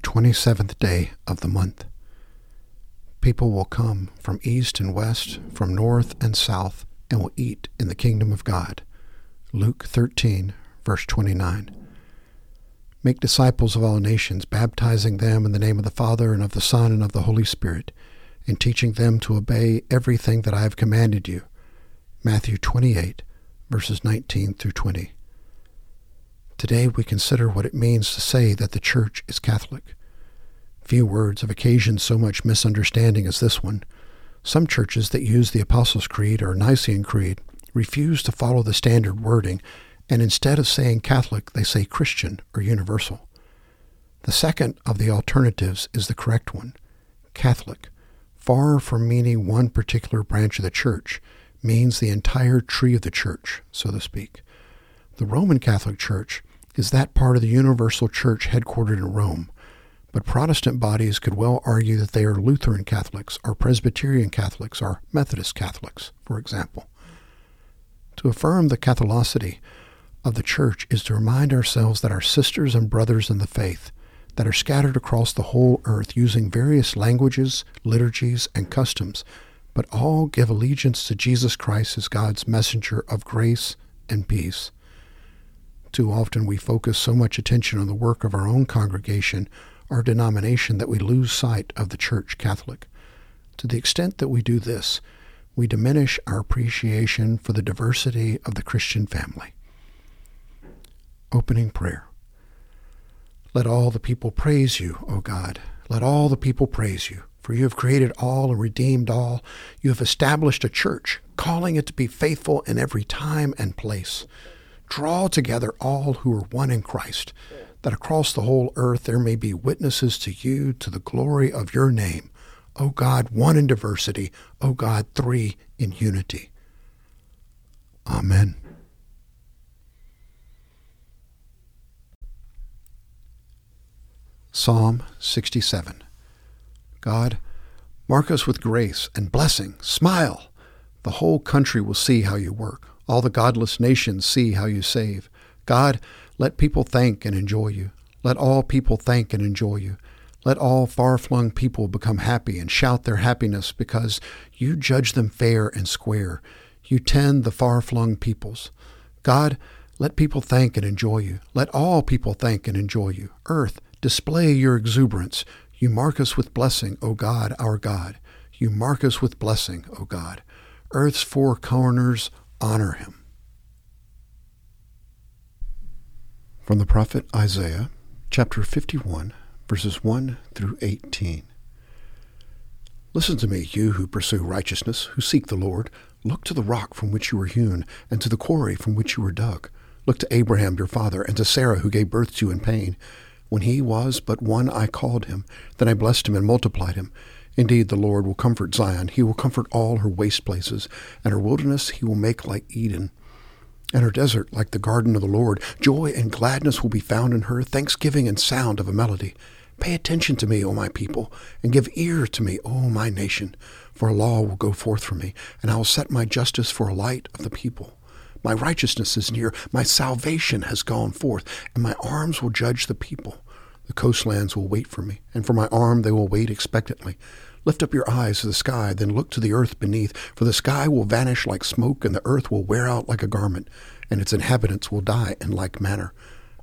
the 27th day of the month. People will come from east and west, from north and south, and will eat in the kingdom of God. Luke 13, verse 29. Make disciples of all nations, baptizing them in the name of the Father, and of the Son, and of the Holy Spirit, and teaching them to obey everything that I have commanded you. Matthew 28, verses 19 through 20. Today we consider what it means to say that the Church is Catholic. Few words have occasioned so much misunderstanding as this one. Some churches that use the Apostles' Creed or Nicene Creed refuse to follow the standard wording, and instead of saying Catholic, they say Christian or universal. The second of the alternatives is the correct one Catholic, far from meaning one particular branch of the Church, means the entire tree of the Church, so to speak. The Roman Catholic Church is that part of the universal church headquartered in Rome. But Protestant bodies could well argue that they are Lutheran Catholics, or Presbyterian Catholics, or Methodist Catholics, for example. To affirm the Catholicity of the Church is to remind ourselves that our sisters and brothers in the faith that are scattered across the whole earth using various languages, liturgies, and customs, but all give allegiance to Jesus Christ as God's messenger of grace and peace. Too often we focus so much attention on the work of our own congregation or denomination that we lose sight of the Church Catholic. To the extent that we do this, we diminish our appreciation for the diversity of the Christian family. Opening prayer. Let all the people praise you, O God. Let all the people praise you, for you have created all and redeemed all. You have established a church, calling it to be faithful in every time and place. Draw together all who are one in Christ, that across the whole earth there may be witnesses to you to the glory of your name. O God, one in diversity, O God, three in unity. Amen. Psalm 67 God, mark us with grace and blessing. Smile. The whole country will see how you work. All the godless nations see how you save. God, let people thank and enjoy you. Let all people thank and enjoy you. Let all far flung people become happy and shout their happiness because you judge them fair and square. You tend the far flung peoples. God, let people thank and enjoy you. Let all people thank and enjoy you. Earth, display your exuberance. You mark us with blessing, O God, our God. You mark us with blessing, O God. Earth's four corners honor him. From the prophet Isaiah, chapter 51, verses 1 through 18. Listen to me, you who pursue righteousness, who seek the Lord. Look to the rock from which you were hewn, and to the quarry from which you were dug. Look to Abraham your father, and to Sarah who gave birth to you in pain. When he was but one, I called him. Then I blessed him and multiplied him. Indeed, the Lord will comfort Zion. He will comfort all her waste places, and her wilderness he will make like Eden, and her desert like the garden of the Lord. Joy and gladness will be found in her, thanksgiving and sound of a melody. Pay attention to me, O my people, and give ear to me, O my nation. For a law will go forth from me, and I will set my justice for a light of the people. My righteousness is near, my salvation has gone forth, and my arms will judge the people. The coastlands will wait for me, and for my arm they will wait expectantly. Lift up your eyes to the sky, then look to the earth beneath, for the sky will vanish like smoke, and the earth will wear out like a garment, and its inhabitants will die in like manner.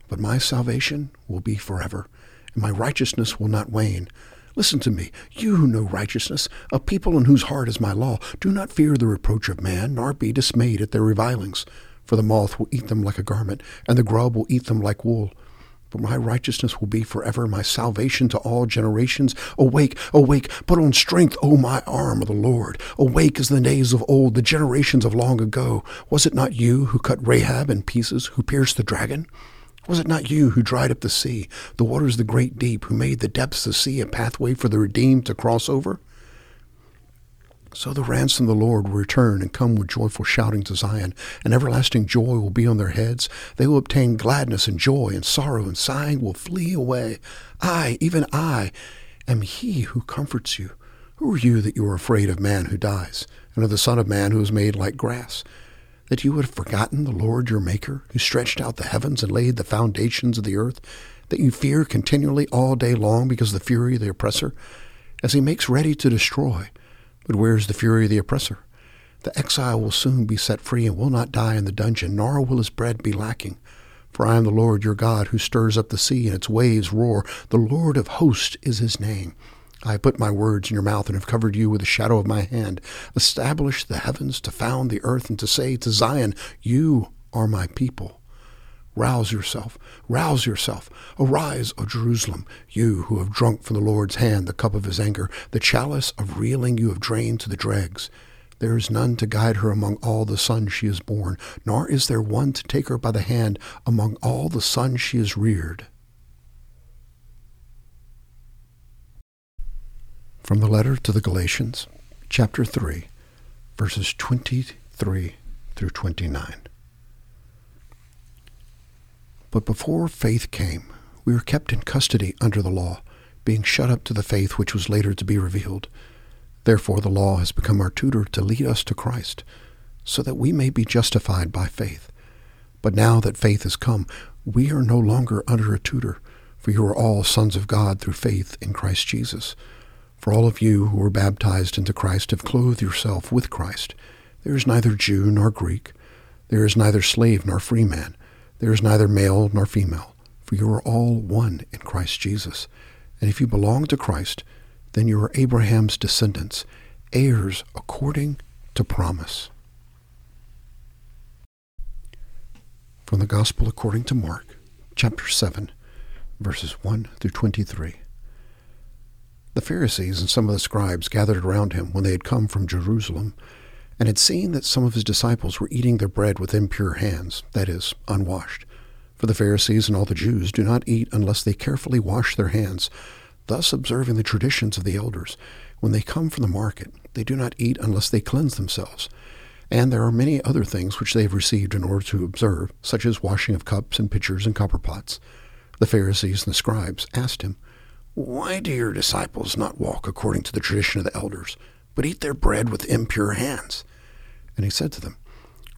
But my salvation will be forever, and my righteousness will not wane. Listen to me, you who know righteousness, a people in whose heart is my law. Do not fear the reproach of man, nor be dismayed at their revilings. For the moth will eat them like a garment, and the grub will eat them like wool. My righteousness will be forever, my salvation to all generations. Awake, awake, put on strength, O my arm of the Lord. Awake as the days of old, the generations of long ago. Was it not you who cut Rahab in pieces, who pierced the dragon? Was it not you who dried up the sea, the waters of the great deep, who made the depths of the sea a pathway for the redeemed to cross over? So the ransom of the Lord will return and come with joyful shouting to Zion, and everlasting joy will be on their heads. They will obtain gladness and joy, and sorrow and sighing will flee away. I, even I, am he who comforts you. Who are you that you are afraid of man who dies, and of the Son of Man who is made like grass? That you would have forgotten the Lord your Maker, who stretched out the heavens and laid the foundations of the earth? that you fear continually all day long because of the fury of the oppressor, as he makes ready to destroy. But where is the fury of the oppressor? The exile will soon be set free and will not die in the dungeon, nor will his bread be lacking. For I am the Lord your God, who stirs up the sea, and its waves roar. The Lord of hosts is his name. I have put my words in your mouth and have covered you with the shadow of my hand, established the heavens to found the earth, and to say to Zion, You are my people. Rouse yourself, rouse yourself. Arise, O Jerusalem, you who have drunk from the Lord's hand the cup of his anger, the chalice of reeling you have drained to the dregs. There is none to guide her among all the sons she has borne, nor is there one to take her by the hand among all the sons she has reared. From the letter to the Galatians, chapter 3, verses 23 through 29. But before faith came, we were kept in custody under the law, being shut up to the faith which was later to be revealed. Therefore, the law has become our tutor to lead us to Christ, so that we may be justified by faith. But now that faith has come, we are no longer under a tutor, for you are all sons of God through faith in Christ Jesus. For all of you who were baptized into Christ have clothed yourself with Christ. There is neither Jew nor Greek, there is neither slave nor free man there is neither male nor female, for you are all one in Christ Jesus. And if you belong to Christ, then you are Abraham's descendants, heirs according to promise. From the Gospel according to Mark, chapter 7, verses 1 through 23. The Pharisees and some of the scribes gathered around him when they had come from Jerusalem and had seen that some of his disciples were eating their bread with impure hands, that is, unwashed. For the Pharisees and all the Jews do not eat unless they carefully wash their hands, thus observing the traditions of the elders. When they come from the market, they do not eat unless they cleanse themselves. And there are many other things which they have received in order to observe, such as washing of cups and pitchers and copper pots. The Pharisees and the scribes asked him, Why do your disciples not walk according to the tradition of the elders, but eat their bread with impure hands? And he said to them,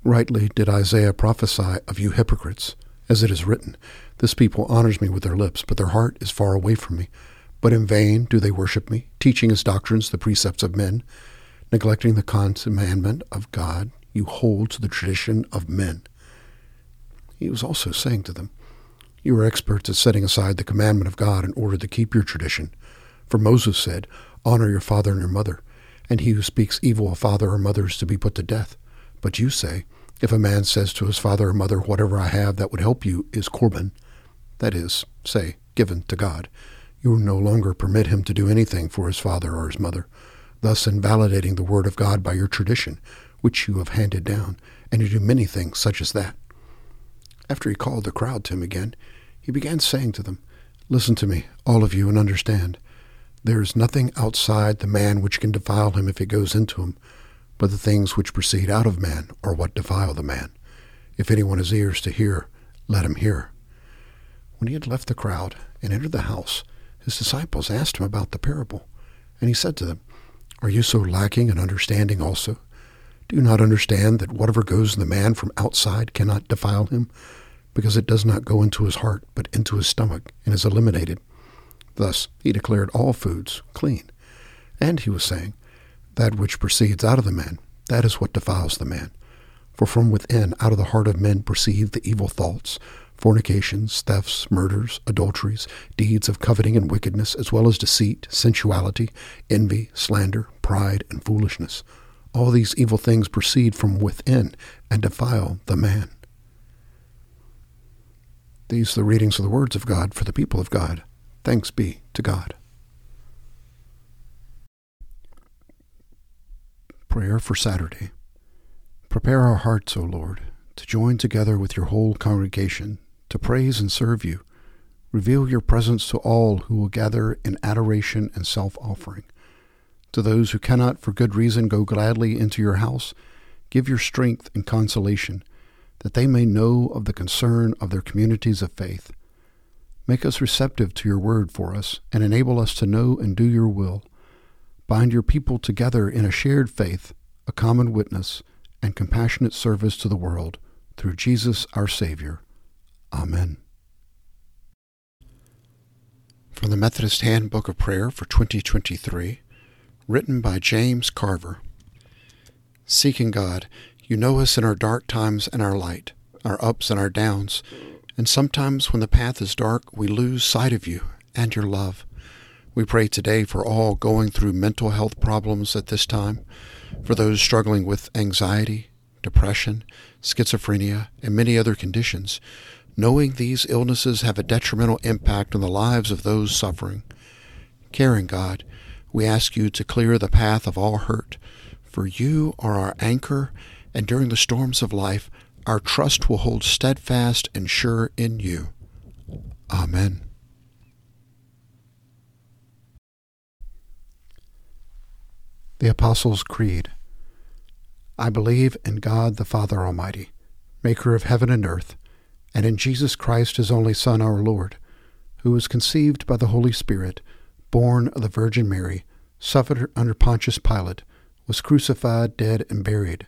Rightly did Isaiah prophesy of you hypocrites, as it is written, This people honors me with their lips, but their heart is far away from me. But in vain do they worship me, teaching as doctrines the precepts of men. Neglecting the commandment of God, you hold to the tradition of men. He was also saying to them, You are experts at setting aside the commandment of God in order to keep your tradition. For Moses said, Honor your father and your mother, and he who speaks evil of father or mother is to be put to death. But you say, if a man says to his father or mother, Whatever I have that would help you is Corban, that is, say, given to God, you will no longer permit him to do anything for his father or his mother, thus invalidating the word of God by your tradition, which you have handed down, and you do many things such as that. After he called the crowd to him again, he began saying to them, Listen to me, all of you, and understand. There is nothing outside the man which can defile him if it goes into him, but the things which proceed out of man are what defile the man. If anyone has ears to hear, let him hear. When he had left the crowd and entered the house, his disciples asked him about the parable. And he said to them, Are you so lacking in understanding also? Do you not understand that whatever goes in the man from outside cannot defile him, because it does not go into his heart, but into his stomach, and is eliminated? Thus he declared all foods clean. And he was saying, That which proceeds out of the man, that is what defiles the man. For from within, out of the heart of men, proceed the evil thoughts, fornications, thefts, murders, adulteries, deeds of coveting and wickedness, as well as deceit, sensuality, envy, slander, pride, and foolishness. All these evil things proceed from within and defile the man. These are the readings of the words of God for the people of God. Thanks be to God. Prayer for Saturday. Prepare our hearts, O Lord, to join together with your whole congregation to praise and serve you. Reveal your presence to all who will gather in adoration and self offering. To those who cannot for good reason go gladly into your house, give your strength and consolation, that they may know of the concern of their communities of faith. Make us receptive to your word for us, and enable us to know and do your will. Bind your people together in a shared faith, a common witness, and compassionate service to the world, through Jesus our Savior. Amen. From the Methodist Handbook of Prayer for 2023, written by James Carver. Seeking God, you know us in our dark times and our light, our ups and our downs, and sometimes when the path is dark, we lose sight of you and your love. We pray today for all going through mental health problems at this time, for those struggling with anxiety, depression, schizophrenia, and many other conditions, knowing these illnesses have a detrimental impact on the lives of those suffering. Caring God, we ask you to clear the path of all hurt, for you are our anchor, and during the storms of life, our trust will hold steadfast and sure in you. Amen. The Apostles' Creed. I believe in God the Father Almighty, maker of heaven and earth, and in Jesus Christ, his only Son, our Lord, who was conceived by the Holy Spirit, born of the Virgin Mary, suffered under Pontius Pilate, was crucified, dead, and buried.